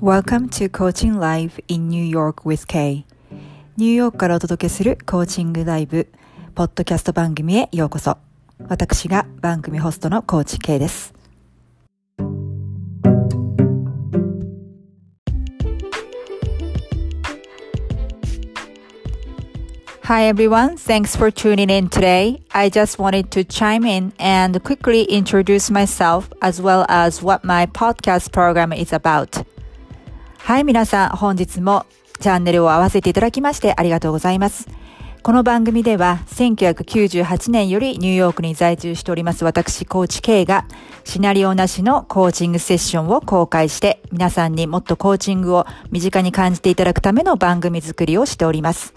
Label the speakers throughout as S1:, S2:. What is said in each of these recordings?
S1: Welcome to Coaching Live in New York with Kay ニューヨークからお届けするコーチングライブポッドキャスト番組へようこそ私が番組ホストのコーチ K です Hi everyone, thanks for tuning in today. I just wanted to chime in and quickly introduce myself as well as what my podcast program is about. はい、皆さん、本日もチャンネルを合わせていただきましてありがとうございます。この番組では1998年よりニューヨークに在住しております私、コーチ K がシナリオなしのコーチングセッションを公開して皆さんにもっとコーチングを身近に感じていただくための番組作りをしております。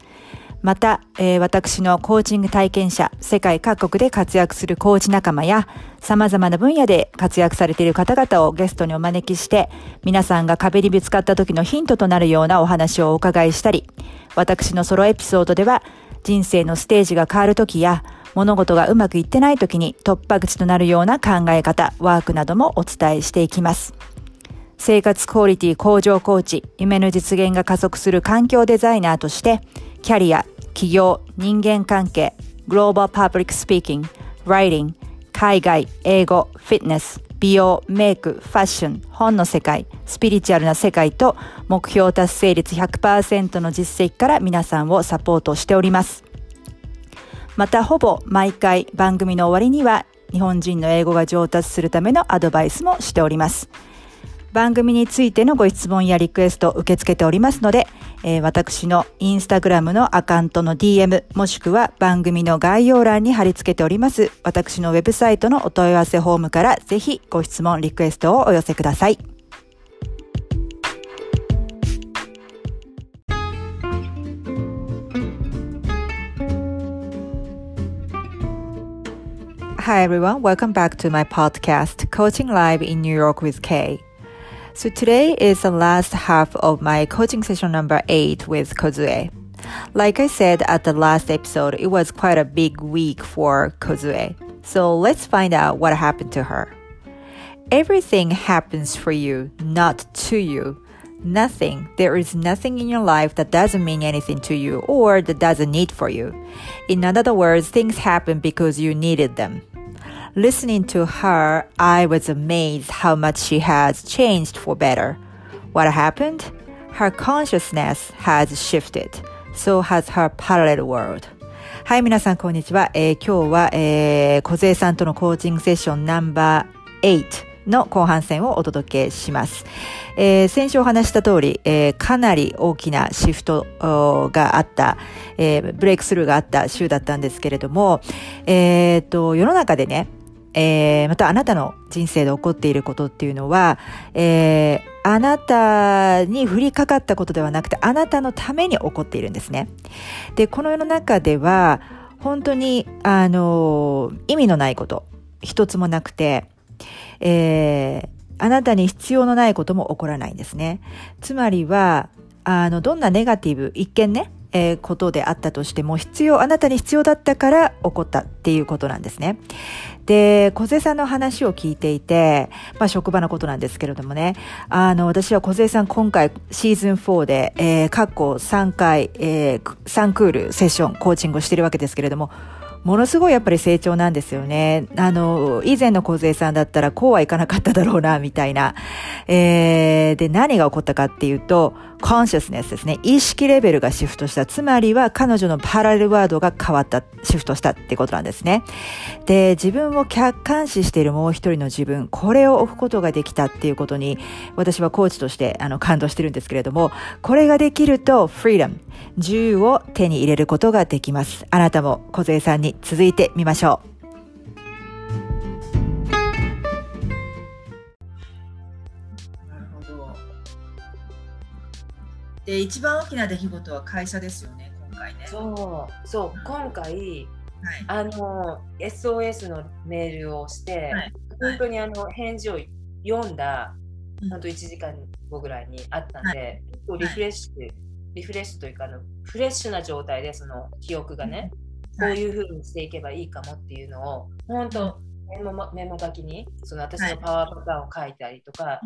S1: また、えー、私のコーチング体験者、世界各国で活躍するコーチ仲間や、様々な分野で活躍されている方々をゲストにお招きして、皆さんが壁にぶつかった時のヒントとなるようなお話をお伺いしたり、私のソロエピソードでは、人生のステージが変わる時や、物事がうまくいってない時に突破口となるような考え方、ワークなどもお伝えしていきます。生活クオリティ向上コーチ、夢の実現が加速する環境デザイナーとして、キャリア、起業、人間関係、グローバルパブリックスピーキング、ライティング、海外、英語、フィットネス、美容、メイク、ファッション、本の世界、スピリチュアルな世界と目標達成率100%の実績から皆さんをサポートしております。またほぼ毎回番組の終わりには日本人の英語が上達するためのアドバイスもしております。番組についてのご質問やリクエストを受け付けておりますので、えー、私のインスタグラムのアカウントの DM もしくは番組の概要欄に貼り付けております私のウェブサイトのお問い合わせフォームからぜひご質問リクエストをお寄せください。Hi everyone, welcome back to my podcast, Coaching Live in New York with Kay. So today is the last half of my coaching session number eight with Kozue. Like I said at the last episode, it was quite a big week for Kozue. So let's find out what happened to her. Everything happens for you, not to you. Nothing. There is nothing in your life that doesn't mean anything to you or that doesn't need for you. In other words, things happen because you needed them. Listening to her, I was amazed how much she has changed for better. What happened? Her consciousness has shifted. So has her parallel world. はい、皆さん、こんにちは。えー、今日は、えー、小勢さんとのコーチングセッションナンバー8の後半戦をお届けします。えー、先週お話した通り、えー、かなり大きなシフトがあった、えー、ブレイクスルーがあった週だったんですけれども、えっ、と、世の中でね、えー、またあなたの人生で起こっていることっていうのは、えー、あなたに降りかかったことではなくて、あなたのために起こっているんですね。で、この世の中では、本当に、あの、意味のないこと、一つもなくて、えー、あなたに必要のないことも起こらないんですね。つまりは、あの、どんなネガティブ、一見ね、えー、ことであったとしても必要、あなたに必要だったから起こったっていうことなんですね。で、小瀬さんの話を聞いていて、まあ職場のことなんですけれどもね、あの、私は小瀬さん今回シーズン4で、えー、過去3回、えー、3クールセッションコーチングをしているわけですけれども、ものすごいやっぱり成長なんですよね。あの、以前の小勢さんだったらこうはいかなかっただろうな、みたいな。えー、で、何が起こったかっていうと、コンシャスネスですね。意識レベルがシフトした。つまりは彼女のパラレルワードが変わった、シフトしたってことなんですね。で、自分を客観視しているもう一人の自分、これを置くことができたっていうことに、私はコーチとしてあの感動してるんですけれども、これができると、フリーダム、自由を手に入れることができます。あなたも小勢さんに続いてみましょう。
S2: で一番大きな出来事は会社ですよね今回ね。
S3: そう。そう今回、はい、あの SOS のメールをして、はい、本当にあの返事を読んだ、本当1時間後ぐらいにあったんで、はい、リフレッシュ、リフレッシュというかあのフレッシュな状態でその記憶がね、こういうふうにしていけばいいかもっていうのを本当メモメモ書きにその私のパワーパターンを書いたりとか、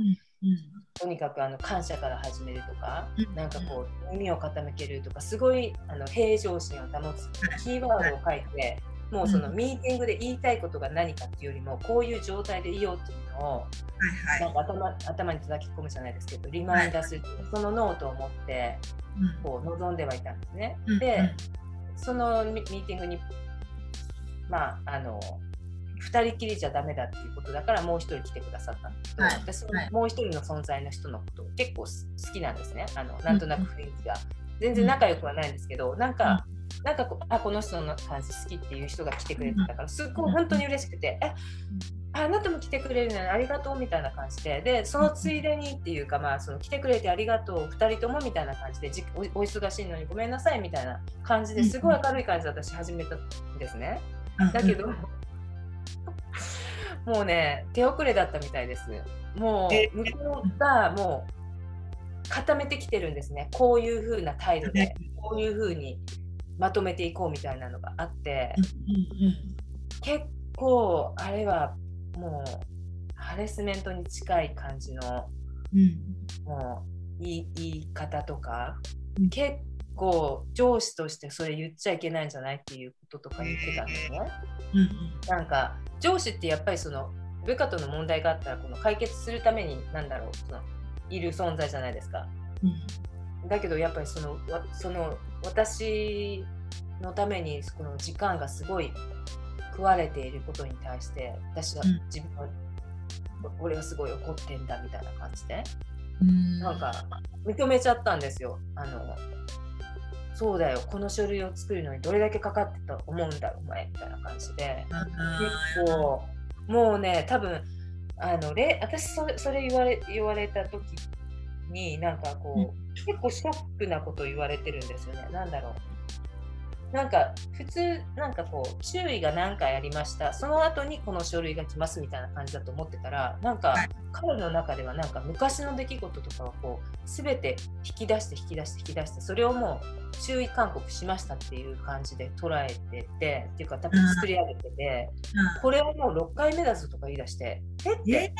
S3: とにかくあの感謝から始めるとか、うん、なんかこう耳を傾けるとかすごいあの平常心を保つキーワードを書いて、もうそのミーティングで言いたいことが何かっていうよりもこういう状態でいようっていうのを、はいはい、なんか頭頭に叩き込むじゃないですけどリマインダーする、はい、そのノートを持ってこう臨んではいたんですね。うん、で、そのミーティングにまああの2人きりじゃダメだっていうことだからもう1人来てくださったんですけど、はい、私もう1人の存在の人のことを結構好きなんですね。あのなんとなく雰囲気が。全然仲良くはないんですけど、なんか、なんかこあこの人の感じ好きっていう人が来てくれてたからすっごい本当に嬉しくて、えあなたも来てくれるのにありがとうみたいな感じで。でそのついでにっていうか、まあ、その来てくれてありがとう2人ともみたいな感じでお忙しいのにごめんなさいみたいな感じですごい明るい感じで私始めたんですね。だけどもうね手遅れだったみたいです。もう向こうがもう固めてきてるんですね。こういう風な態度でこういう風にまとめていこうみたいなのがあって、結構あれはもうハレスメントに近い感じの、うん、もう言い言い方とか、うん、結構上司としてそれ言っちゃいけないんじゃないっていうこととか言ってたんですね。うん、なんか上司ってやっぱりその部下との問題があったらこの解決するために何だろうそのいる存在じゃないですか。うん、だけどやっぱりそのその私のためにこの時間がすごい食われていることに対して私は自分は、うん、俺はすごい怒ってんだみたいな感じで、うん、なんか認めちゃったんですよ。あのそうだよこの書類を作るのにどれだけかかってたと思うんだお前みたいな感じで。結構もうね多分あのれ私それそれ言われ言われた時になんかこう、うん、結構ショックなこと言われてるんですよね。なんだろうなんか普通なんかこう注意が何回ありました。その後にこの書類が来ますみたいな感じだと思ってたらなんか彼の中ではなんか昔の出来事とかをこう全て引き出して引き出して引き出してそれをもう注意勧告しましたっていう感じで捉えててっていうか多分作り上げてて、これをもう6回目だぞとか言い出してえ？って。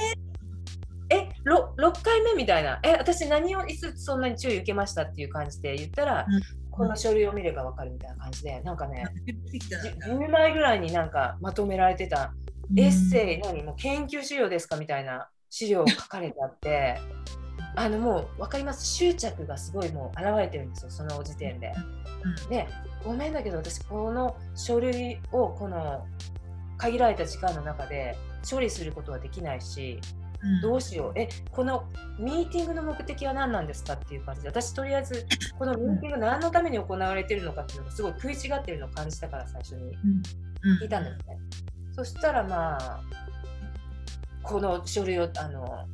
S3: え？6, 6回目みたいな。え？私何をいつそんなに注意受けましたっていう感じで言ったら、この書類を見ればわかるみたいな感じで、なんかね、10枚ぐらいになんかまとめられてた、エッセイ、何もう研究資料ですかみたいな資料を書かれてあって、あのもう分かります、執着がすごいもう現れてるんですよ、その時点で。で、ごめんだけど、私、この書類をこの限られた時間の中で処理することはできないし、どうしよう。えこのミーティングの目的は何なんですかっていう感じで。私とりあえず このミーティング何のために行われてるのかっていうのがすごい食い違ってるのを感じたから最初に。聞いたんですね。そしたらまあこの書類をあの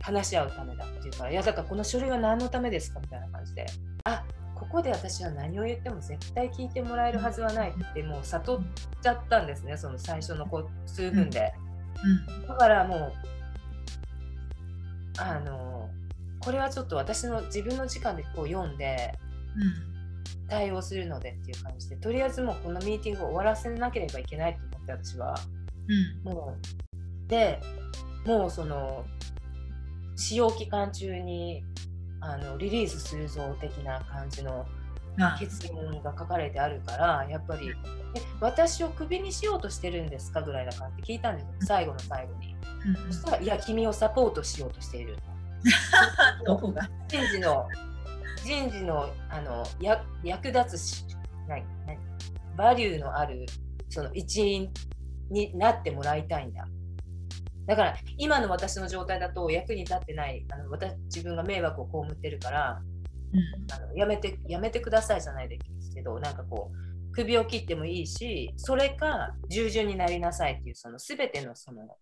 S3: 話し合うためだっていうからいやだからこの書類は何のためですかみたいな感じで。あここで私は何を言っても絶対聞いてもらえるはずはないってもう悟っちゃったんですねその最初のこう数分で。だからもうあのこれはちょっと私の自分の時間でこう読んで、対応するのでっていう感じでとりあえずもうこのミーティングを終わらせなければいけないと思って私は。うん、もうでもうその使用期間中にあのリリースするぞ的な感じの決議が書かれてあるからやっぱりえ私をクビにしようとしてるんですかぐらいな感じで聞いたんですよ。最後の最後に。そしたら、いや、君をサポートしようとしている。
S2: どこが？
S3: 人事の、人事のあのや役立つし、ないないバリューのあるその一員になってもらいたいんだ。だから今の私の状態だと役に立ってないあの私自分が迷惑を被ってるから、うん、あのやめてやめてくださいじゃないですけどなんかこう首を切ってもいいしそれか従順になりなさいっていうその全てのその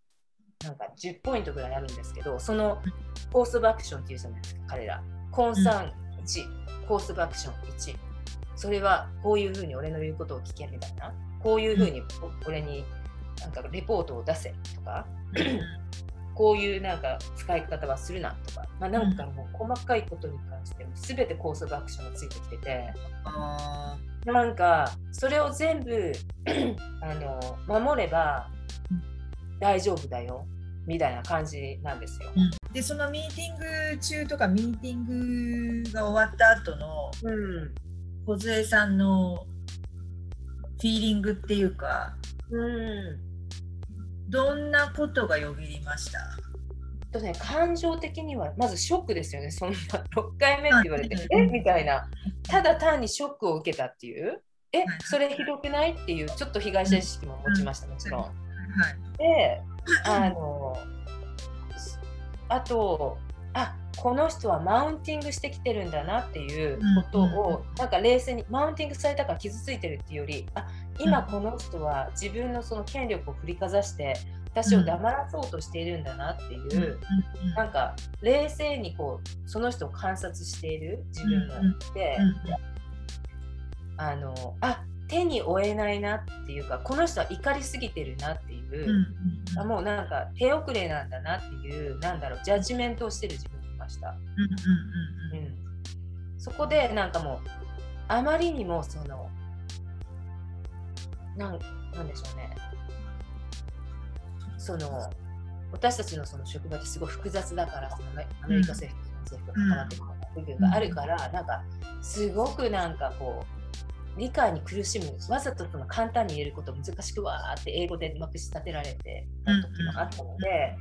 S3: なんか10ポイントぐらいあるんですけどそのコースオブアクションっていうじゃないですか彼ら。コンサーン1、うん、コースオブアクション1それはこういうふうに俺の言うことを聞けみたいな。こういうふうに俺になんかレポートを出せとか、こういうなんか使い方はするなとか、まあ、なんかもう細かいことに関しても全てコースオブアクションがついてきてて、なんかそれを全部 あの守れば大丈夫だよみたいな感じなんですよ。
S2: うん、でそのミーティング中とかミーティングが終わった後の、うん、梢さんのフィーリングっていうか、うん、どんなことがよぎりました？
S3: とね、感情的にはまずショックですよね、そんな 6回目って言われて、え？みたいな、ただ単にショックを受けたっていう、え？それひどくない？っていう、ちょっと被害者意識も持ちました、もちろん。で、あの、あと、あこの人はマウンティングしてきてるんだなっていうことを、なんか冷静にマウンティングされたから傷ついてるっていうよりあ今この人は自分のその権力を振りかざして私を黙らそうとしているんだなっていう、なんか冷静にこうその人を観察している自分がいて、あのあ手に負えないなっていうかこの人は怒りすぎてるなっていう、あもうなんか手遅れなんだなっていうなんだろうジャッジメントをしてる自分がいました。そこでなんかもうあまりにもそのなんなんでしょうね。その私たちのその職場ってすごい複雑だからそのアメリカ政府と政府が関わってくる部分があるから、なんかすごくなんかこう理解に苦しむわざとその簡単に言えること難しくわーって英語でまくし立てられてた時もあったので、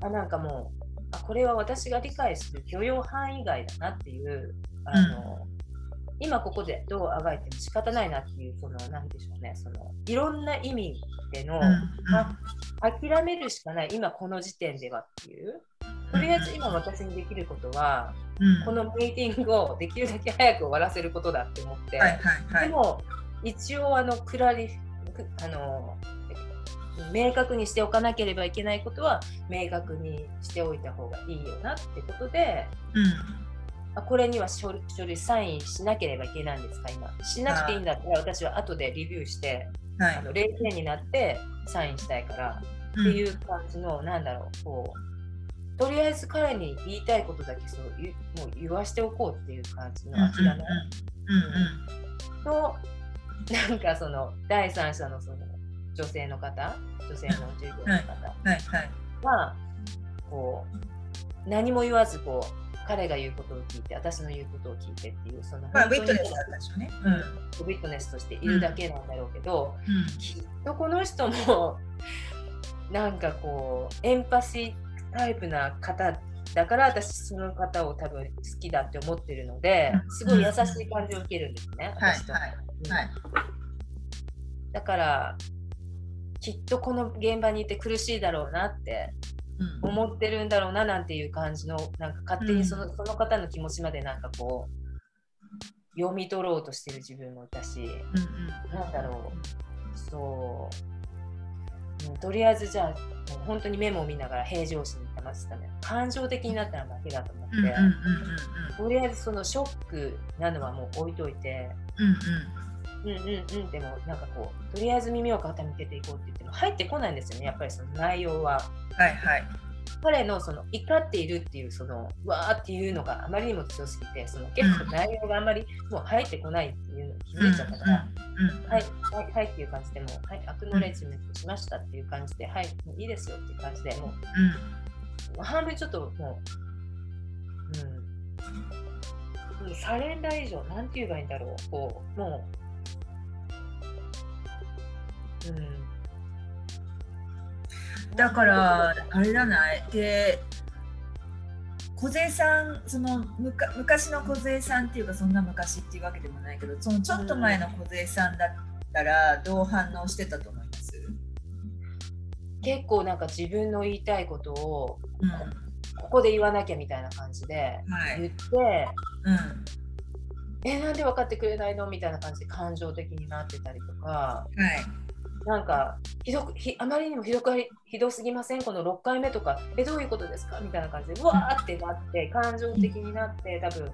S3: あなんかもうあこれは私が理解する許容範囲外だなっていうあの、今ここでどうあがいても仕方ないなっていうその何でしょうねそのいろんな意味での、うんうん、諦めるしかない今この時点ではっていう。とりあえず今私にできることは、うん、このミーティングをできるだけ早く終わらせることだって思って、はいはいはい、でも一応あのクラリあの明確にしておかなければいけないことは明確にしておいた方がいいよなってことで、うん。これには書類サインしなければいけないんですか？今しなくていいんだったら私は後でレビューして、はい、あの0点になってサインしたいからっていう感じの、なんだろうこうとりあえず彼に言いたいことだけそうもう言わしておこうっていう感じの諦め。となんかその第三者のその女性の方女性の従業員の方はこう何も言わずこう彼が言うことを聞いて私の言うことを聞いてっていうその
S2: まあ、ウィットネスうね、うん、
S3: ウィットネスとしているだけなんだろうけど、うん、きっとこの人もなんかこうエンパシータイプな方だから私その方を多分好きだって思ってるのですごい優しい感じを受けるんですね、私と、はいはい、だからきっとこの現場にいて苦しいだろうなって思ってるんだろうななんていう感じのなんか勝手にその,、その方の気持ちまでなんかこう読み取ろうとしてる自分もいたし、うんうん、なんだろう。そうとりあえずじゃあ本当にメモを見ながら平常心に保つため感情的になったら負けだと思って、とりあえずそのショックなのはもう置いといて、うんうん、うんうんうんでもなんかこうとりあえず耳を傾けていこうって言っても入ってこないんですよねやっぱりその内容は。
S2: はいはい
S3: 彼のその怒っているっていうそのわーっていうのがあまりにも強すぎてその結構内容があんまりもう入ってこないっていうのに気づいちゃったから、はい、はい、はいっていう感じでもう、はい、アクノレッジメントしましたっていう感じで、はい、もういいですよっていう感じでもう、うん、半分ちょっともう、うん、サレンダー以上、なんて言えばいいんだろう、こう、も
S2: う、うん、だからあれだない？で梢さんそのむか昔の梢さんっていうかそんな昔っていうわけでもないけどそのちょっと前の梢さんだったらどう反応してたと思います？
S3: 結構なんか自分の言いたいことを、うん、ここで言わなきゃみたいな感じで言って、はい、うん。えなんで分かってくれないの？みたいな感じで感情的になってたりとか、はい、なんかひどくひあまりにもひどくひどすぎません？この6回目とか。えどういうことですか？みたいな感じでわーってなって感情的になって多分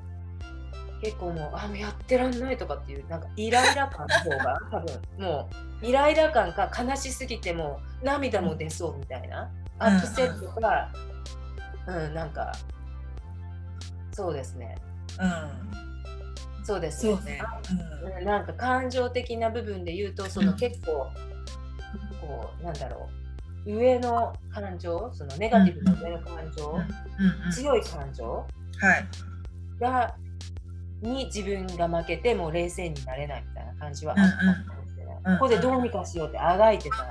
S3: 結構もうあもうやってらんないとかっていうなんかイライラ感の方が 多分もうイライラ感か悲しすぎても涙も出そうみたいなアップセットか、うん、うん、なんかそうですね。うん。そうですね、うん、なんか感情的な部分で言うとその結構、こうなんだろ上の感情そのネガティブな上の感情、強い感情、がに自分が負けてもう冷静になれないみたいな感じはあったかもしれない。ここでどうにかしようってあがいてた。よ。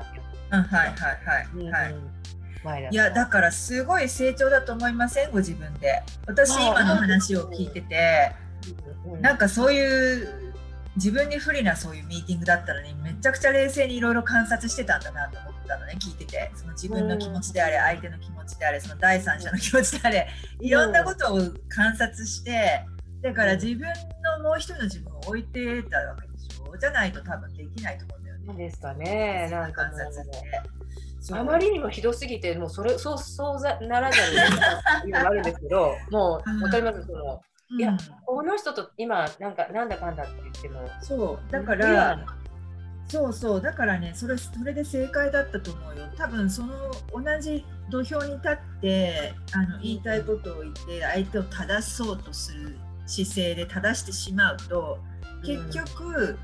S2: うん、はいはいはいはい。いやだからすごい成長だと思いません？ご自分で。私今の話を聞いてて。なんかそういう自分に不利なそういうミーティングだったのにめちゃくちゃ冷静にいろいろ観察してたんだなと思ったのね聞いてて。その自分の気持ちであれ相手の気持ちであれその第三者の気持ちであれいろんなことを観察してだから自分のもう一人の自分を置いてたわけでしょ？じゃないと多分できないと思うんだよね。
S3: そうですかね。なんか観察って。あまりにもひどすぎて、もうそれそうそうならざるをいうのがあるんですけど、もうわかります？その、うん、いや、この人と今なんかなんだかんだって言っても、
S2: そうだから。そうそうだからねそれそれで正解だったと思うよ。多分その同じ土俵に立ってあの言いたいことを言って相手を正そうとする姿勢で正してしまうと結局、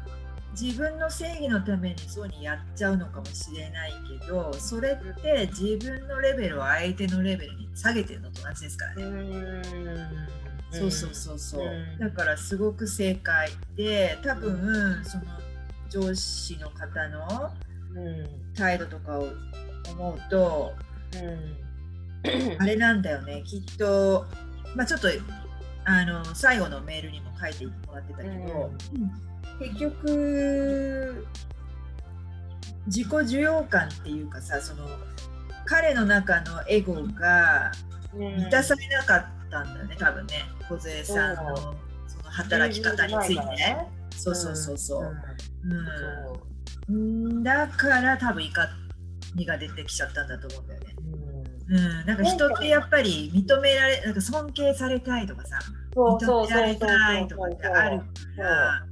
S2: 自分の正義のためにそうにやっちゃうのかもしれないけどそれって自分のレベルを相手のレベルに下げてるのと同じですからね。そうそうそうそう。だからすごく正解で多分その上司の方の態度とかを思うと、あれなんだよね。きっとまあちょっとあの最後のメールにも書いてもらってたけど、うん、結局自己需要感っていうかさその彼の中のエゴが満たされなかったんだよね多分ね。梢さんのその働き方について、ね、そうそうそうそう、うん、うん、だから多分怒りが出てきちゃったんだと思うんだよね。うん、なんか人ってやっぱり認められなんか尊敬されたいとかさ。認められたいとかってあるから。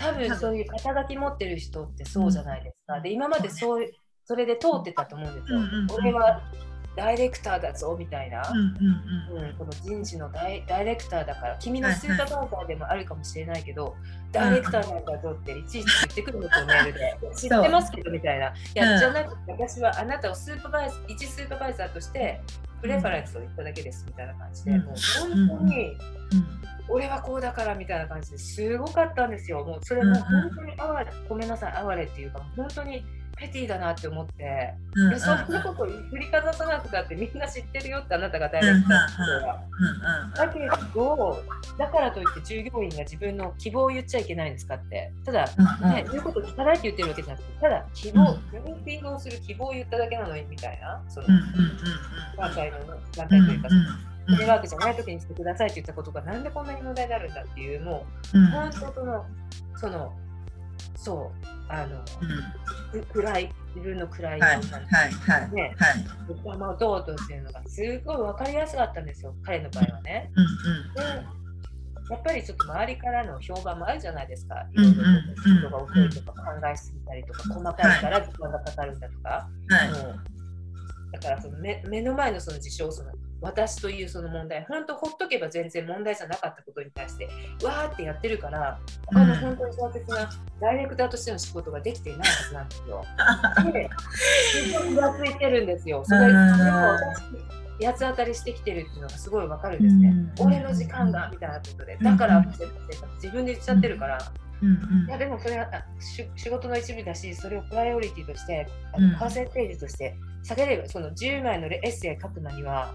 S3: 多分そういう肩書き持ってる人ってそうじゃないですか、うん、で今までそうそれで通ってたと思うんですよ、うんうんうん、俺はダイレクターだぞみたいな、うんうんうん、この人事のダイダイレクターだから君のスーパーバーザーでもあるかもしれないけど、はいはい、ダイレクターなんだぞっていちいち言ってくるんですよ、メールで。知ってますけどみたいな。いや、じゃなくて私はあなたをスーパーバイザー、一スーパーバイザーとしてプレファレンスを言っただけですみたいな感じで、もう本当に、俺はこうだからみたいな感じですごかったんですよ。もうそれも本当に哀れ、ごめんなさい、哀れっていうか、本当に。ペティだなって思って、うんうん、そんなこと振りかざさなくたってみんな知ってるよってあなたが大学生のは。だけどだからといって従業員が自分の希望を言っちゃいけないんですかって。ただ、ね、言うこと聞かないって言ってるわけじゃなくてただ希望、ミーティングをする希望を言っただけなのにみたいなその団体の団体というか。テレワークじゃない時にしてくださいって言ったことがなんでこんなに問題になるんだっていうもう、本当そのそのそうあの、うん、暗い自分の暗い感じで、はいはいはい、どうとっていうのがすごい分かりやすかったんですよ彼の場合はね。うんうん、でやっぱりちょっと周りからの評判もあるじゃないですか。いろいろと人が遅いとか考えすぎたりとか、細かいから時間がかかるんだとか。はい、だからその目目の前のその事象その私というその問題。本当ほっとけば全然問題じゃなかったことに対してわーってやってるから他の本当に大切なダイレクターとしての仕事ができていないはずなんですよ。で、すごいふらついてるんで
S2: すよ。
S3: それ八つ当たりしてきてるっていうのがすごいわかるんですね。俺の時間だみたいなことで。だから自分で言っちゃってるから。いやでもそれは仕事の一部だしそれをプライオリティとしてあのパーセンテージとして下げればその10枚のエッセイ書くのには、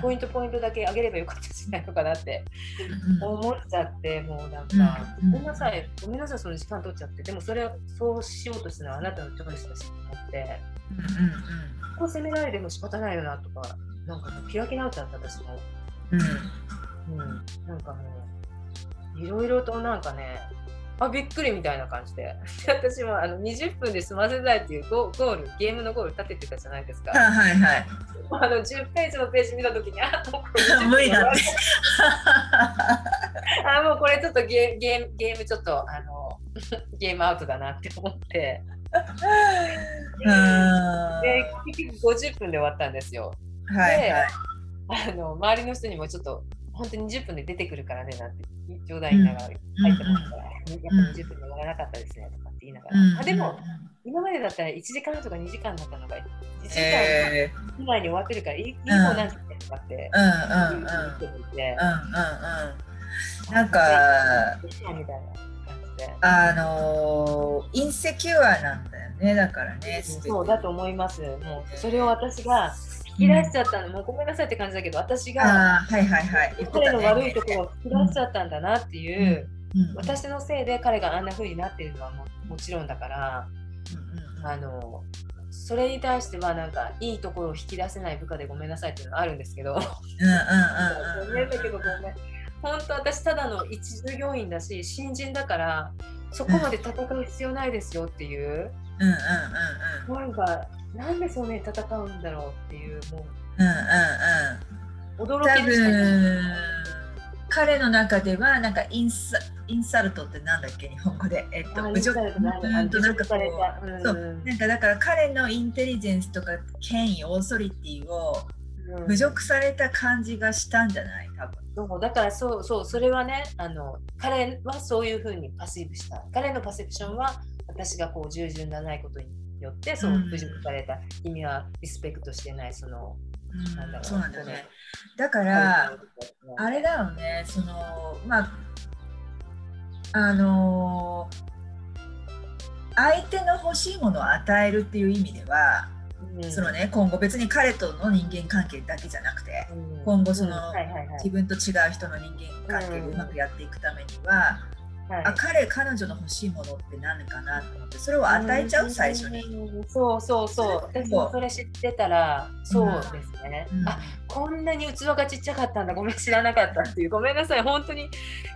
S3: ポイントポイントだけ上げればよかったんじゃないのかなって思っちゃってもうなんか、ごめんなさい。ごめんなさいその時間取っちゃって。でもそれをそうしようとしたのはあなたのチョイスだしと思って、ここ責められても仕方ないよなとかなんか開き直っちゃった私も、うん、うん、なんかもういろいろとなんかねあびっくりみたいな感じで。私もあの20分で済ませたいっていうゴールゲームのゴール立ててたじゃないですか。はいはい、あの10ページのページ見た時にあもうこれ無理だって。あもうこれちょっとゲゲゲームちょっとあの ゲームアウトだなって思って。で結局50分で終わったんですよ。はい、はい、あの周りの人にもちょっと本当に20分で出てくるからねなんて冗談言いながら入ってますから、やっぱ20分で終わらなかったですねとかって言いながら、あでも今までだったら1時間とか2時間だったのが1時間以内に終わってるから、いいもなんとかって。うんうんうん。
S2: なんかあのインセキュアなんだよねだからね
S3: そうだと思います。もうそれを私が引き出しちゃったの、もうごめんなさいって感じだけど私が
S2: はいはいはい、
S3: 彼の悪いところを引き出しちゃったんだなっていう、私のせいで彼があんな風になっているのはももちろんだから、あのそれに対してはなんかいいところを引き出せない部下でごめんなさいっていうのがあるんですけど、ごめんだけどごめん本当私ただの一従業員だし新人だからそこまで戦う必要ないですよっていう、うんうんうんうん、なんかなんでそうね戦うんだろうっていうもう、うんうんうん、驚きでした
S2: 彼の中ではなんかインサインサルトってなんだっけ日本語で、えっと、侮辱。うんとなんかこう、そう。なんかだから彼のインテリジェンスとか権威オーソリティを侮辱された感じがしたんじゃない？多分。
S3: そうだからそうそうそれはねあの彼はそういうふうにパシブした。彼のパセプションは私がこう従順なないことによってそう侮辱された、君はリスペクトしてないその
S2: うん、そうなんだよね。だから、あれだよね、その、まあ、あの相手の欲しいものを与えるっていう意味では、うん、そのね、今後別に彼との人間関係だけじゃなくて、うん、今後その、自分と違う人の人間関係でうまくやっていくためには、はい、あ彼彼女の欲しいものって何かなと思ってそれを与えちゃう最初に。
S3: そうそうそう。私もそれ知ってたらそうですね、うん、あこんなに器がちっちゃかったんだ。ごめん知らなかったっていう。ごめんなさい。本当に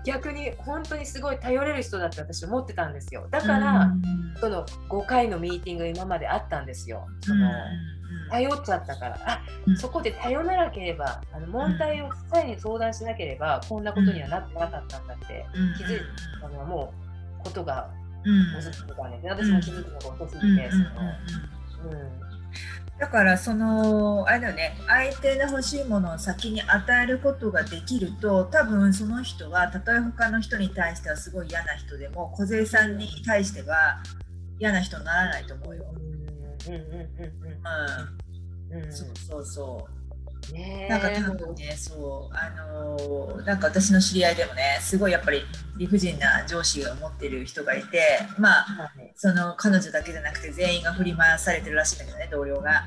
S3: 逆に本当にすごい頼れる人だって私思ってたんですよ。だから、うん、その5回のミーティング今まであったんですよ。その、うん頼っちゃったから。あ、うん、そこで頼らなければあの問題をさに相談しなければ、こんなことにはなってなかったんだって気づいたのはもうことが遅すぎたね、私も気づくのが遅すぎて、その
S2: うん。だからそのあれだよね。相手の欲しいものを先に与えることができると多分その人はたとえ他の人に対してはすごい嫌な人でも梢さんに対しては嫌な人にならないと思うよ。うんうんうんうんそうそうそう。ね、なん。か多分ね、そう、あ。のー、なん。か私の知り合いでもね、すごいやっぱり理不尽な上司を持ってる人がいて、まあ、その彼女だけじゃなくて全員が振り回されてるらしいん。だけどね、同僚が。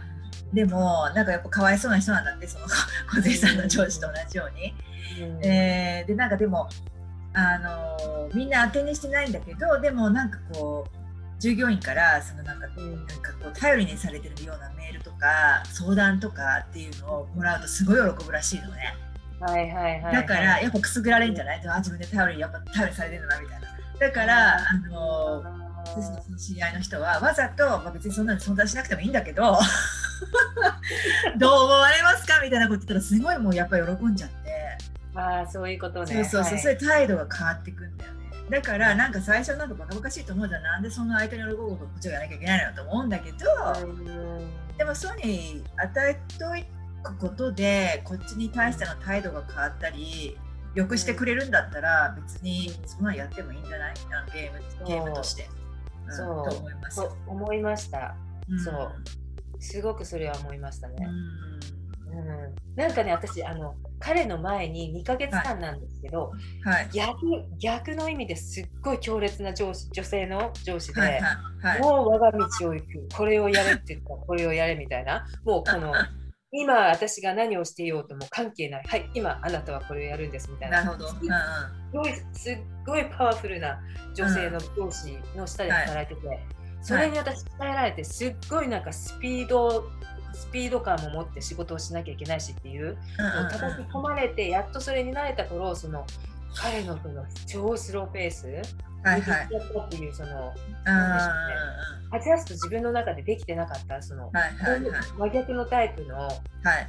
S2: でも、なん。かやっぱかわいそうな人なん。だって、その小杉さん。の上司と同じように。うん、えー、で、なん。かでも、あのー、みん。な当てにしてないん。だけど、でもなん。かこう、従業員からそのなんかなんかこう頼りにされてるようなメールとか相談とかっていうのをもらうとすごい喜ぶらしいのね。はいはいはい、だからやっぱくすぐられるんじゃない、うん、あ自分で頼りやっぱ頼りされてるなみたいな。だからあの私のその知り合いの人はわざと、まあ、別にそんなに存在しなくてもいいんだけど どう思われますかみたいなこと言ったらすごいもうやっぱり喜んじゃって。
S3: ああそういうことね。
S2: そうそうそう、はい、それ態度が変わっていくんだよね。だからなんか最初なんかバカバカしいと思うじゃん。なんでその相手に喜ぶことこっちがやらなきゃいけないのと思うんだけど、でもそうに与えといくことでこっちに対しての態度が変わったりよくしてくれるんだったら別にそんなやってもいいんじゃない？ゲームゲームとして。
S3: そう、と思います思いました、うん、そう。すごくそれは思いましたね。うん、うん、なんかね私あの彼の前に2ヶ月間なんですけど、はい、逆逆の意味ですっごい強烈な上司女性の上司で、はいはい、もう我が道を行く。これをやれって言ったらこれをやれみたいな。もうこの 今私が何をしていようとも関係ない。はい今あなたはこれをやるんですみたいな。
S2: なるほど、うん、す
S3: ごいすっごいパワフルな女性の上司の下で働いてて、それに私伝えられてすっごいなんかスピードスピード感も持って仕事をしなきゃいけないしっていう、うん、叩き込まれてやっとそれに慣れた頃その彼のその超スローペースはいはい、っていうそのアジャスト自分の中でできてなかったその、はいはいはい、真逆のタイプの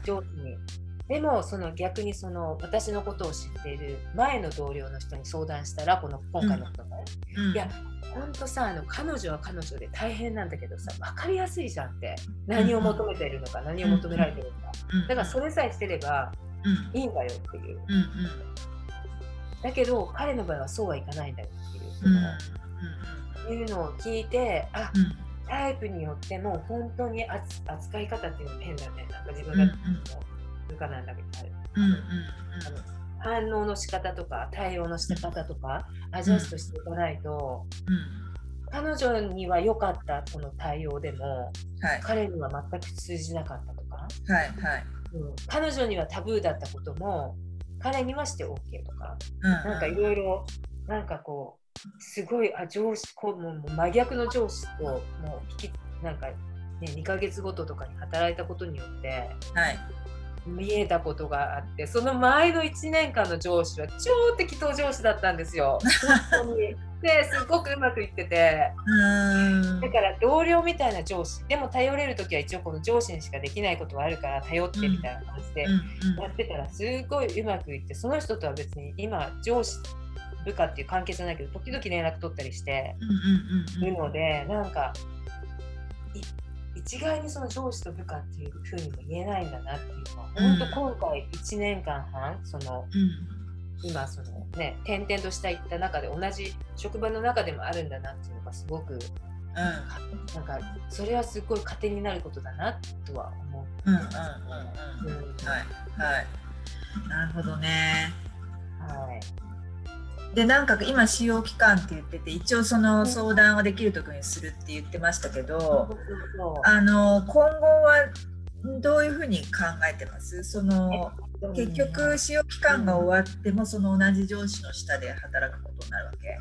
S3: 上司に、はい、でもその逆にその私のことを知っている前の同僚の人に相談したらこの今回のことが、うん、いやほんとさあの彼女は彼女で大変なんだけどさ分かりやすいじゃんって。何を求めているのか、何を求められているのか、だからそれさえしてればいいんだよっていう、だけど彼の場合はそうはいかないんだよっていう。その、いうのを聞いてあ、タイプによっても本当に扱い方っていうの変だね。なんか自分が部下なんだけど、う。んうんうん、反応の仕方とか対応の仕方とかアジャストしていかないと、彼女には良かったこの対応でも、はい、彼には全く通じなかったとか、はいはい。うん、彼女にはタブーだったことも彼にはして OK とか、うん、なんかいろいろなんかこうすごいあ上司こうもう真逆の上司ともう引きなんか、ね、2ヶ月ごととかに働いたことによって、はい、見えたことがあってその前の1年間の上司は超適当上司だったんですよ。本当に。ですごくうまくいってて。だから同僚みたいな上司。でも頼れる時は一応この上司にしかできないことはあるから頼ってみたいな感じでやってたらすごいうまくいってその人とは別に今上司部下っていう関係じゃないけど時々連絡取ったりしてるのでなんか一概にその上司と部下っていうふうにも言えないんだなっていうのは、うん、本当今回1年間半その、うん、今そのね転々としたいった中で同じ職場の中でもあるんだなっていうのがすごく、うん、なんかそれはすごい糧になることだなとは思う。うんうんうんうん。はい
S2: はいなるほどね。はい。でなんか今使用期間って言ってて一応その相談をできる時にするって言ってましたけど、あの今後はどういうふうに考えてます？その結局使用期間が終わってもその同じ上司の下で働くことになるわけ？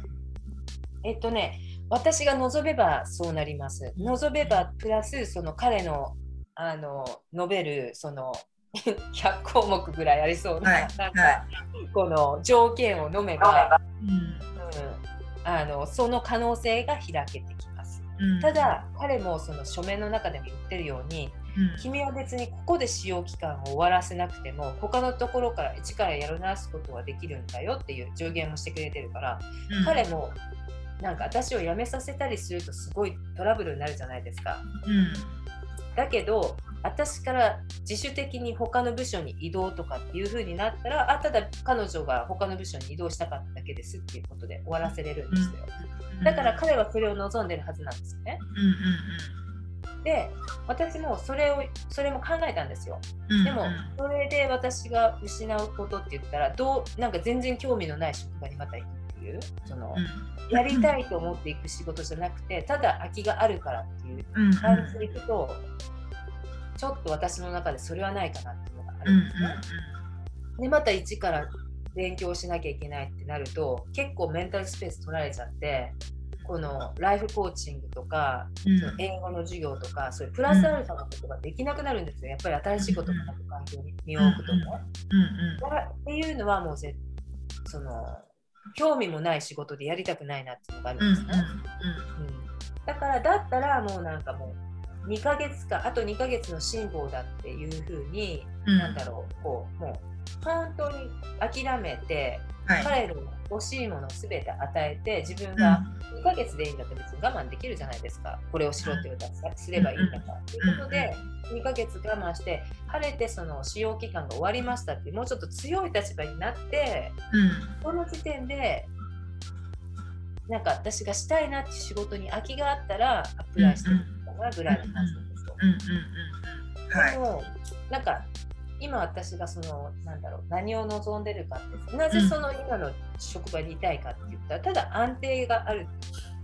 S3: えっとね私が望めばそうなります。望めばプラスその彼のあの述べるその 100項目ぐらいありそうな。はい、なんか、はい、この条件を飲めば、あのその可能性が開けてきます。うん、ただ彼もその書面の中でも言ってるように、うん、君は別にここで使用期間を終わらせなくても他のところから一からやり直すことはできるんだよっていう助言もしてくれてるから、彼もなんか私を辞めさせたりするとすごいトラブルになるじゃないですか。だけど私から自主的に他の部署に移動とかっていう風になったらあただ彼女が他の部署に移動したかっただけですっていうことで終わらせれるんですよ。だから彼はそれを望んでるはずなんですよね、で私もそれをそれも考えたんですよ、でもそれで私が失うことって言ったらどうなんか全然興味のない職場にまた行くっていうその、やりたいと思っていく仕事じゃなくてただ空きがあるからっていう感じでいくと、ちょっと私の中でそれはないかなっていうのがある。んですね。でまた一から勉強しなきゃいけないってなると結構メンタルスペース取られちゃってこのライフコーチングとか、うん、その英語の授業とかそういうプラスアルファのことができなくなるんですよ。やっぱり新しいことを学ぶ環境に身を置くとね。っていうのはもうぜその興味もない仕事でやりたくないなっていうのがあるんですね。うん、だからだったらもうなんかもう2ヶ月かあと2ヶ月の辛抱だっていうふうに、ん、なんだろうこうもう本当に諦めて、はい、彼の欲しいものを全て与えて自分が2ヶ月でいいんだって別に我慢できるじゃないですか。これをしろって言うたらすればいいんだからということで2ヶ月我慢して晴れてその使用期間が終わりましたってもうちょっと強い立場になって、うん、その時点でなんか私がしたいなって仕事に空きがあったらアプライしてみるかなぐらいの感じなんですよ。でもなんか今私がそのなんだろう何を望んでるかってなぜその今の職場にいたいかって言ったらただ安定がある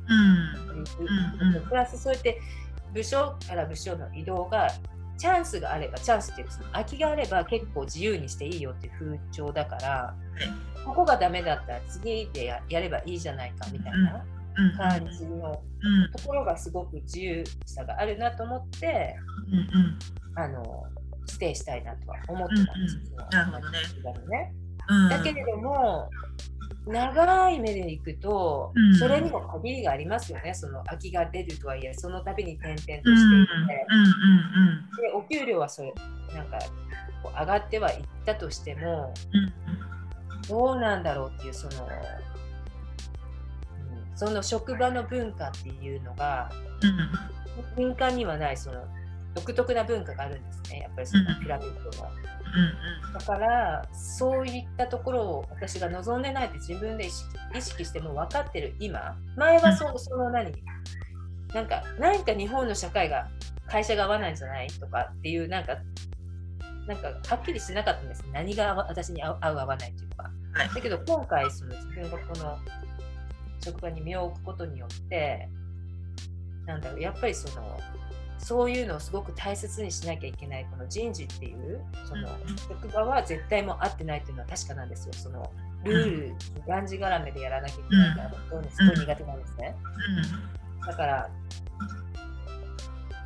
S3: う。ん、プラスそうやって部署から部署の移動がチャンスがあればチャンスっていうか空きがあれば結構自由にしていいよっていう風潮だから、ここがダメだったら次でやればいいじゃないかみたいな。感じのところがすごく自由さがあるなと思って、あのステイしたいなとは思ってたんですけど、なるほどね。だけれども長い目でいくと、それにも限りがありますよね。その空きが出るとはいえその度に転々としていて、でお給料はそれなんか上がってはいったとしても、どうなんだろうっていうそのその職場の文化っていうのが、うん、民間にはないその独特な文化があるんですね。やっぱりそのピラミッドの。うん、だからそういったところを私が望んでないって自分で意識しても分かってる。今前はそその何なんか何か日本の社会が会社が合わないんじゃないとかっていうなんかなんかはっきりしなかったんです。何が私に合う合わないっていうか、はい、だけど今回その自分がこの職場に身を置くことによってなんだろうやっぱりそのそういうのをすごく大切にしなきゃいけないこの人事っていうその職場は絶対も合ってないっていうのは確かなんですよ。そのルールがんじがらめでやらなきゃいけないからす。ごい苦手なんですね、だから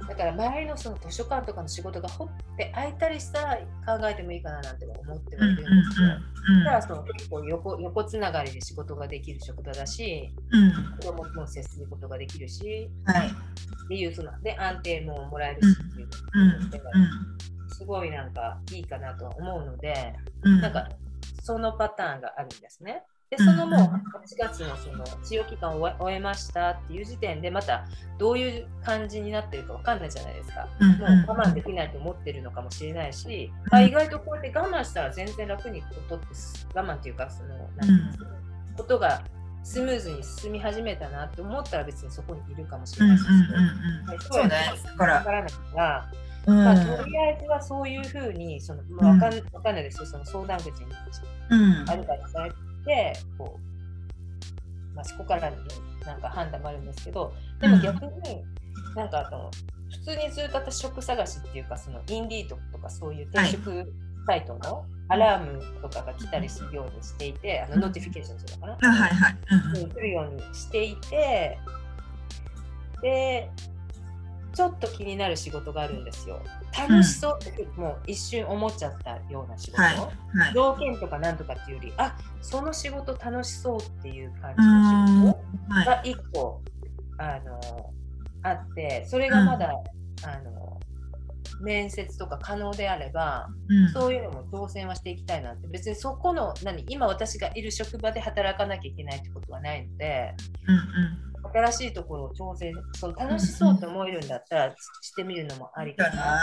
S3: だから周りのその図書館とかの仕事がほって空いたりしたら考えてもいいかななんて思ってはいるんですよ。だからその結構横横つながりで仕事ができる職場だし、うん、子供とも接することができるし、はい、っていうそので安定ももらえるしっていう、すごいなんかいいかなと思うので、なんかそのパターンがあるんですね。でそのもう8月のその治療期間を終えましたっていう時点でまたどういう感じになってるか分かんないじゃないですか、もう我慢できないと思ってるのかもしれないし、まあ、意外とこうやって我慢したら全然楽にことって我慢っていうかそのなんですか、ことがスムーズに進み始めたなって思ったら別にそこにいるかもしれないですけど、そうね。だから。分からないから。まあ、とりあえずはそういうふうにその、まあ、分かん分かんないですよ。その相談口にあるかされてこう、まあ、そこからなんか判断もあるんですけどでも逆になんかあの普通にずっと私職探しっていうかそのインディートとかそういう転職サイトのアラームとかが来たりするようにしていて、あのノーティフィケーションするのかな、はいはい、来るようにしていてでちょっと気になる仕事があるんですよ。楽しそうって、もう一瞬思っちゃったような仕事、はいはい、条件とかなんとかっていうよりあその仕事楽しそうっていう感じの仕事が1個、あのあってそれがまだ、あの面接とか可能であれば、うん、そういうのも挑戦はしていきたいなって。別にそこの何今私がいる職場で働かなきゃいけないってことはないので、うんうん新しいところを挑戦その楽しそうと思えるんだったら、してみるのもありかな、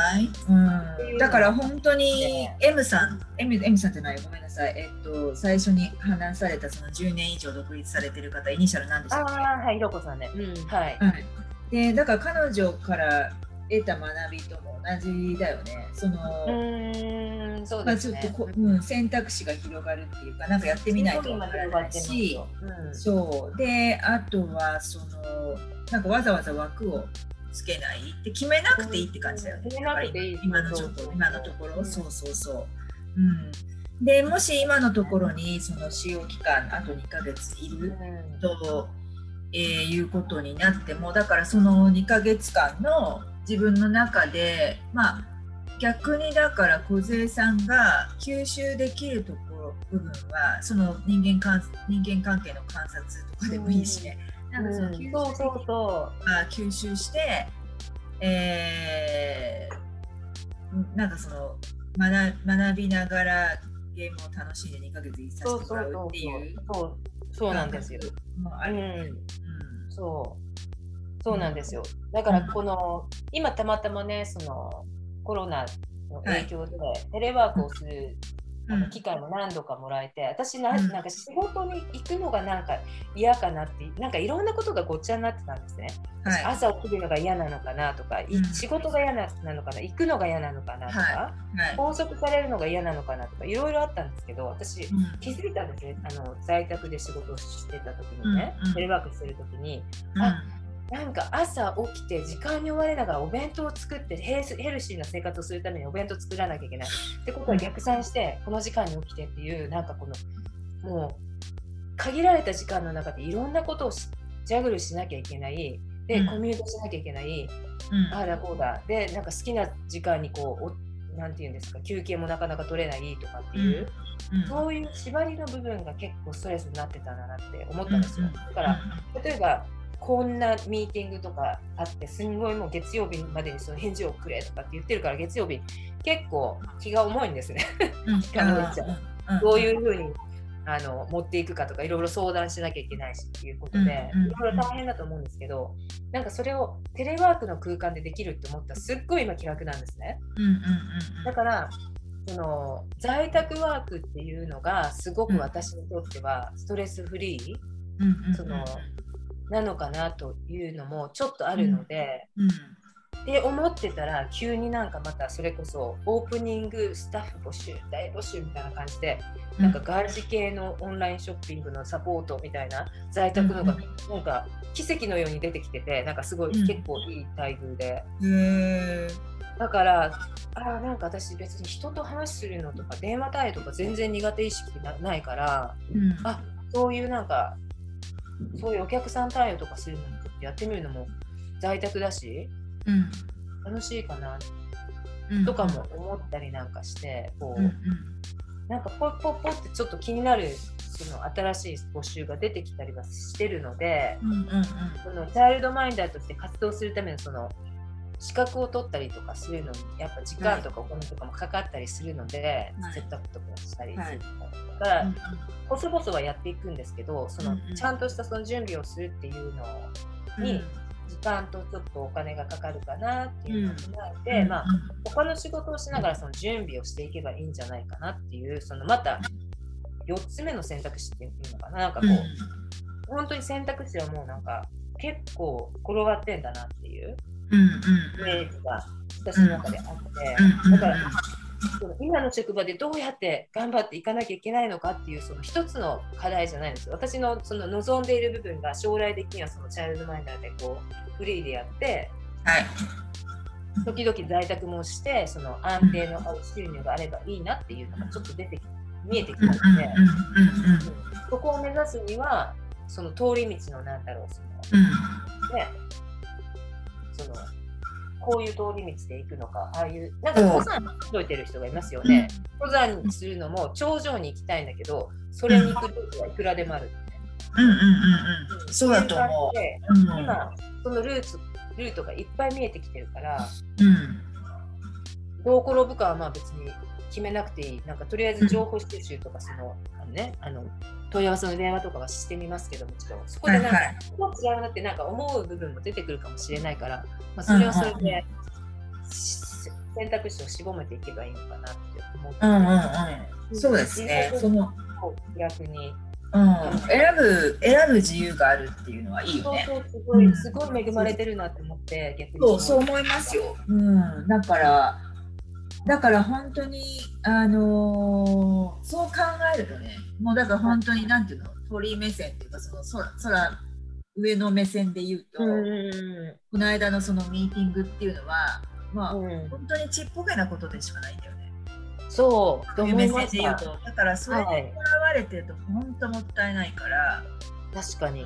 S2: うん、だから本当に M さん M, M さんじゃない？ごめんなさい。えっと最初に話されたその10年以上独立されてる方イニシャルなんでしたっけ
S3: あはいひろこさんね、うん、はい、はい、
S2: でだから彼女から得た学びとも同じだよね。その
S3: うんそうですね、まあ、ちょっとこ、
S2: うん、選択肢が広がるっていうかなんかやってみないとわからないし、うん、そう。であとはそのなんかわざわざ枠をつけないって決めなくていいって感じだよね。今のちょっと今のところ、そうそうそう。うん、でもし今のところにその使用期間あと2ヶ月いると、えー、いうことになってもだからその2ヶ月間の自分の中でまあ逆にだから梢さんが吸収できるところ部分はその人間関人間関係の観察とかでもいいしね、
S3: なんかその吸収,、そうそうそ
S2: う。吸収して、えー、なんかその学学びながらゲームを楽しんで2ヶ月いさせてもらうっていう
S3: そうそうなんですよ。ある、うん、うん、そうそうなんですよ。だからこの、今たまたまね、そのコロナの影響でテレワークをするあの機会も何度かもらえて、私ななんか仕事に行くのがなんか嫌かなってなんかいろんなことがごっちゃになってたんですね、はい、朝起きるのが嫌なのかなとか、うん、仕事が嫌なのかな行くのが嫌なのかなとか、はい。はい、拘束されるのが嫌なのかなとかいろいろあったんですけど私、うん、気づいたんですね。あの在宅で仕事をしてた時にね、うん、テレワークしてる時に、あなんか朝起きて時間に追われながらお弁当を作ってヘルシーな生活をするためにお弁当作らなきゃいけない。ってことは逆算してこの時間に起きてっていうなんかこのもう限られた時間の中でいろんなことをジャグルしなきゃいけない。で、コミュニケートしなきゃいけない、うん、ああだこうだ。でなんか好きな時間にこうなんて言うんですか休憩もなかなか取れないとかっていう、うん。うん、そういう縛りの部分が結構ストレスになってたんだなって思ったんですよ。だから例えばこんなミーティングとかあってすんごいもう月曜日までにその返事をくれとかって言ってるから月曜日結構気が重いんですね。どういうふうにあの持っていくかとかいろいろ相談しなきゃいけないしっていうことでいろいろ大変だと思うんですけどなんかそれをテレワークの空間でできるって思ったらすっごい今気楽なんですね。だからその在宅ワークっていうのがすごく私にとってはストレスフリー、そのなのかなというのもちょっとあるので、うん。うん。って思ってたら急になんかまたそれこそオープニングスタッフ募集大募集みたいな感じで、うん、なんか外資系のオンラインショッピングのサポートみたいな在宅のが、なんか奇跡のように出てきててなんかすごい、結構いい待遇で。だからあなんか私別に人と話するのとか電話対応とか全然苦手意識ないから、うん、あそういうなんかそういうお客さん対応とかするのもやってみるのも在宅だし、うん、楽しいかな、とかも思ったりなんかしてこう、うんうん、なんかポッポッポってちょっと気になるその新しい募集が出てきたりはしてるので、うんうんうん、そのチャイルドマインダーとして活動するためのその資格を取ったりとかするのにやっぱ時間とかお金とかもかかったりするので、はい、セットアップとかしたりする、はい、だから、うん、細々はやっていくんですけどその、ちゃんとしたその準備をするっていうのに、時間とちょっとお金がかかるかなっていうのを踏まえて、うん、まあ、他の仕事をしながらその準備をしていけばいいんじゃないかなっていうそのまた4つ目の選択肢っていうのかな。なんかこう、うん、本当に選択肢はもうなんか結構転がってんだなっていうイメージが私の中であって、だから今の職場でどうやって頑張っていかなきゃいけないのかっていうその一つの課題じゃないんですよ。私のその望んでいる部分が将来的にはそのチャイルドマインダーでこうフリーでやって、はい、時々在宅もしてその安定のある収入があればいいなっていうのがちょっと出てき見えてきたので、そこを目指すにはその通り道のなんだろうその、ねそのこういう通り道で行くのかああいうなんか登山解いてる人がいますよね、うん、登山にするのも頂上に行きたいんだけどそれに行く時はいくらでもある、
S2: うん。うんうんうん、そうだと思
S3: う、うん、今そのルーツルートがいっぱい見えてきてるから、うん、どう転ぶかはまあ別に決めなくていい。なんかとりあえず情報収集とかその、あのねあの問い合わせの電話とかはしてみますけどもちろんそこでなんか、はいはい、違うなってなんか思う部分も出てくるかもしれないから、まあ、それはそれで、選択肢を絞めていけばいいのかなって思って、うんうん
S2: うん、そうですね。その
S3: 逆に。
S2: うん、選ぶ選ぶ自由があるっていうのはいいよね。
S3: そうそうすごい、うん、すごい恵まれてるなって思って逆に。
S2: そうそう思いますよ。うん、だからだから本当にあのー、そう考えるとねもうだから本当になんていうの鳥目線っていうかその空空上の目線で言うと、うこの間のそのミーティングっていうのはまあ、うん、本当にちっぽけなことでしかないんだよね。
S3: そう
S2: という目線で言うと。だからそれにとらわれてると本当もったいないから、
S3: 確かに、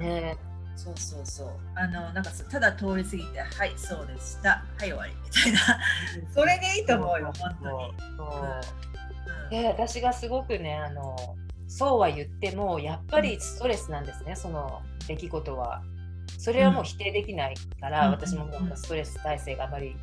S3: うん、ね
S2: そうそうそう。あのなんかただ通り過ぎて「はいそうでした。はい終わり」みたいな。それでいいと思うよ本当に。
S3: うん、で私がすごくねあのそうは言ってもやっぱりストレスなんですね、その出来事は。それはもう否定できないから、うん、私もストレス耐性があまり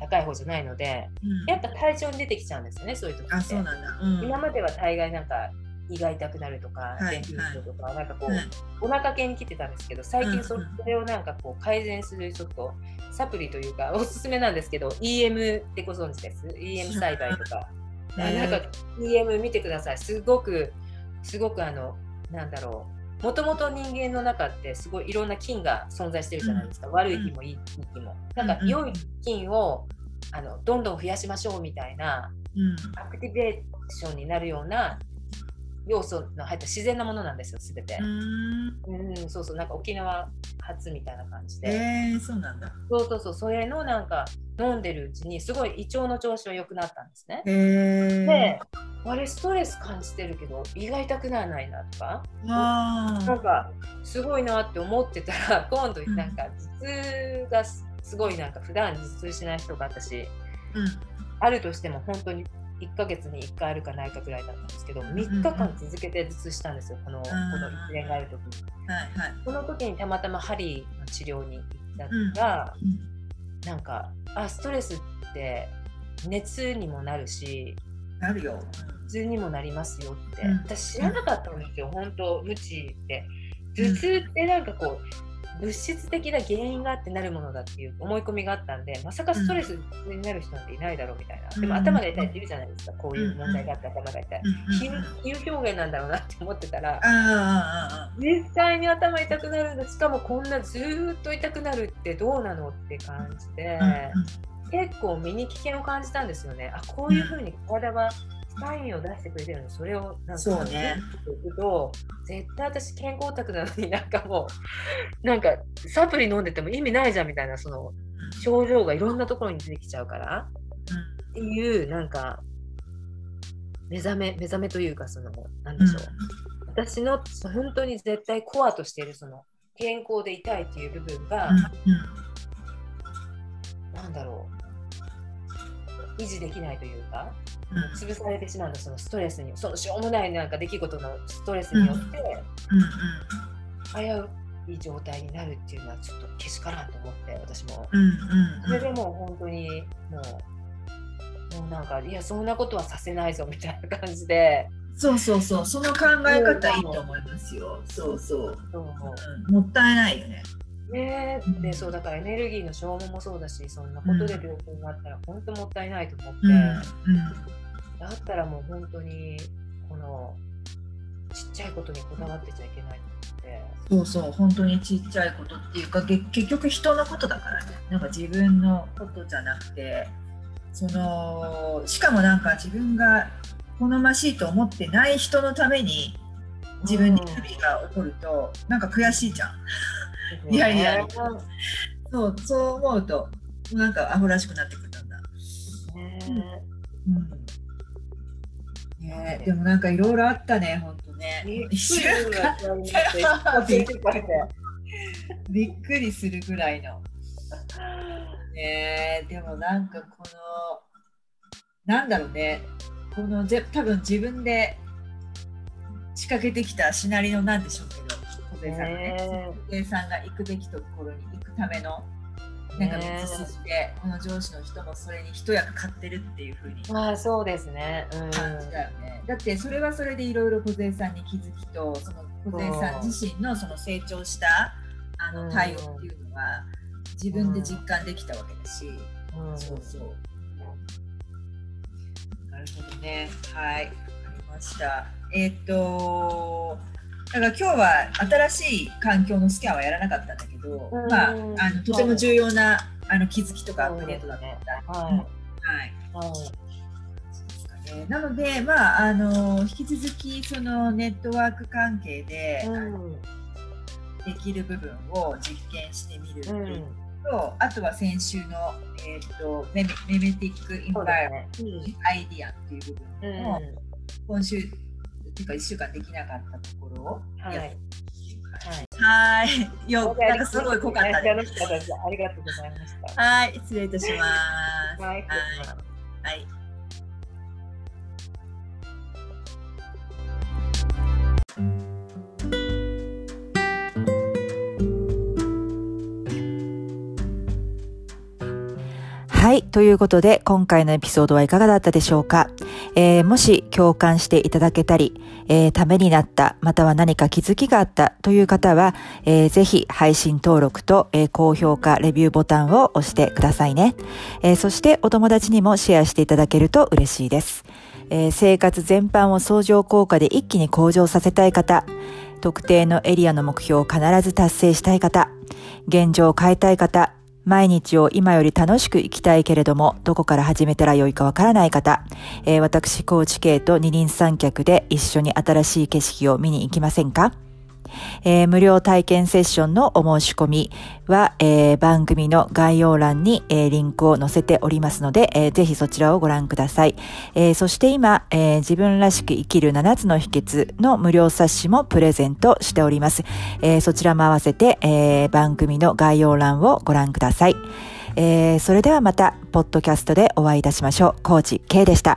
S3: 高い方じゃないので、うん、やっぱ体調に出てきちゃうんですよねそういう時って。あそうなんだ、うん、今までは大概なんか胃が痛くなるとか、便秘とか、なんかこう、はい、お腹系に来てたんですけど、最近それをなんかこう改善するちょっとサプリというか、おすすめなんですけど、EM ってご存知です ?EM 栽培とか。なんか EM 見てください。すごく、すごくあの、なんだろう。もともと人間の中ってすごいいろんな菌が存在してるじゃないですか、うん、悪い菌もいい菌も。なんか良い菌をあのどんどん増やしましょうみたいな、うん、アクティベーションになるような要素の入った自然なものなんですよ、すべて。うん、そうそう、なんか沖縄発みたいな感じで。
S2: えー、そうなんだ。
S3: そうそうそう、それのなんか飲んでるうちにすごい胃腸の調子は良くなったんですね。で、あれストレス感じてるけど胃が痛くならないなとか、なんかすごいなって思ってたら、今度なんか頭痛がすごいなんか普段頭痛しない人が私、うん、あるとしても本当に1ヶ月に1回あるかないかぐらいだったんですけど3日間続けて頭痛したんですよ、このこの一連がある時に、はいはい、この時にたまたま針の治療に行ったら、うん、なんかあストレスって熱にもなるし
S2: なるよ。
S3: 頭痛にもなりますよって、うん、私知らなかったんですよ本当無知って頭痛ってなんかこう物質的な原因があってなるものだっていう思い込みがあったんでまさかストレスになる人なんていないだろうみたいな、でも頭が痛いって言うじゃないですか。こういう問題があって頭が痛い、比喩表現なんだろうなって思ってたら、実際に頭痛くなるんだ。しかもこんなずっと痛くなるってどうなのって感じで、結構身に危険を感じたんですよね。あこういうふうに体はサインを出してくれてるのそれをなんか
S2: そうね。
S3: いくと絶対私健康オタクなのになんかもう なんかサプリ飲んでても意味ないじゃんみたいなその症状がいろんなところに出てきちゃうから、うん、っていうなんか目覚め目覚めというかその何でしょう、うん、私の本当に絶対コアとしているその健康でいたいっていう部分が、うん、なんだろう維持できないというか、潰されてしまうのそのストレスにそのしょうもないなんか出来事のストレスによって、危うい状態になるっていうのはちょっとけしからんと思って私も、それでもう本当にもうもうなんかいやそんなことはさせないぞみたいな感じで。
S2: そうそうそう。その考え方いいと思いますよ。そう。そうそう、うん、もったいないよね。
S3: ね。でそうだからエネルギーの消耗もそうだしそんなことで病気になったら本当もったいないと思って、うんうん、だったらもう本当にこのちっちゃいことにこだわってちゃいけないと
S2: 思って。そうそう本当にちっちゃいことっていうか結局人のことだからね。なんか自分のことじゃなくてそのしかもなんか自分が好ましいと思ってない人のために自分に不備が起こると、うん、なんか悔しいじゃん。いやいや、そう、そう思うと、なんかアホらしくなってくるんだ。ねうん、ねでもなんかいろいろあったね、本当ね。びっくりする。ぐらいの。ねでもなんかこの、なんだろうね、このぜ多分自分で仕掛けてきたシナリオなんでしょうけど、小さんがね、小さんが行くべきところに行くためのなんか道筋で、この上司の人もそれに一役買ってるっていうふうに。
S3: まあそうですね、
S2: 感じだよね。だってそれはそれでいろいろ小杉さんに気づきとその小杉さん自身のその成長したあの対応っていうのは自分で実感できたわけだし、そうそう。なるほどね。はい、わかりました。えっ、とだから今日は新しい環境のスキャンはやらなかったんだけど、まあ、あのとても重要なあの気づきとかアップデートだった。はい。なので、まあ、あの引き続きそのネットワーク関係で、うん、できる部分を実験してみるっていうと、うん、あとは先週の、えーと、メメメティック・インバイメント、アイディアっていう部分も、今週ていうか1週間できなかったところをはい。はい。よ、なんかすごい濃かった
S3: です。ありがとうございまし
S2: た。はい、失礼いたします。はい。はい
S1: はい。はいということで、今回のエピソードはいかがだったでしょうか、えー、もし共感していただけたり、えー、ためになった、または何か気づきがあったという方は、えー、ぜひ配信登録と、えー、高評価、レビューボタンを押してくださいね。えー、そしてお友達にもシェアしていただけると嬉しいです。えー、生活全般を相乗効果で一気に向上させたい方、特定のエリアの目標を必ず達成したい方、現状を変えたい方、毎日を今より楽しく生きたいけれども、どこから始めたらよいかわからない方、えー、私、高知系と二輪三脚で一緒に新しい景色を見に行きませんか？えー、無料体験セッションのお申し込みは、えー、番組の概要欄に、えー、リンクを載せておりますので、えー、ぜひそちらをご覧ください。えー、そして今、えー、自分らしく生きる7つの秘訣の無料冊子もプレゼントしております。えー、そちらも合わせて、えー、番組の概要欄をご覧ください。えー、それではまた、ポッドキャストでお会いいたしましょう。コーチ K でした。